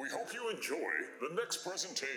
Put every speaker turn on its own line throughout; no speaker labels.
We hope you enjoy the next presentation.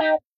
Bye.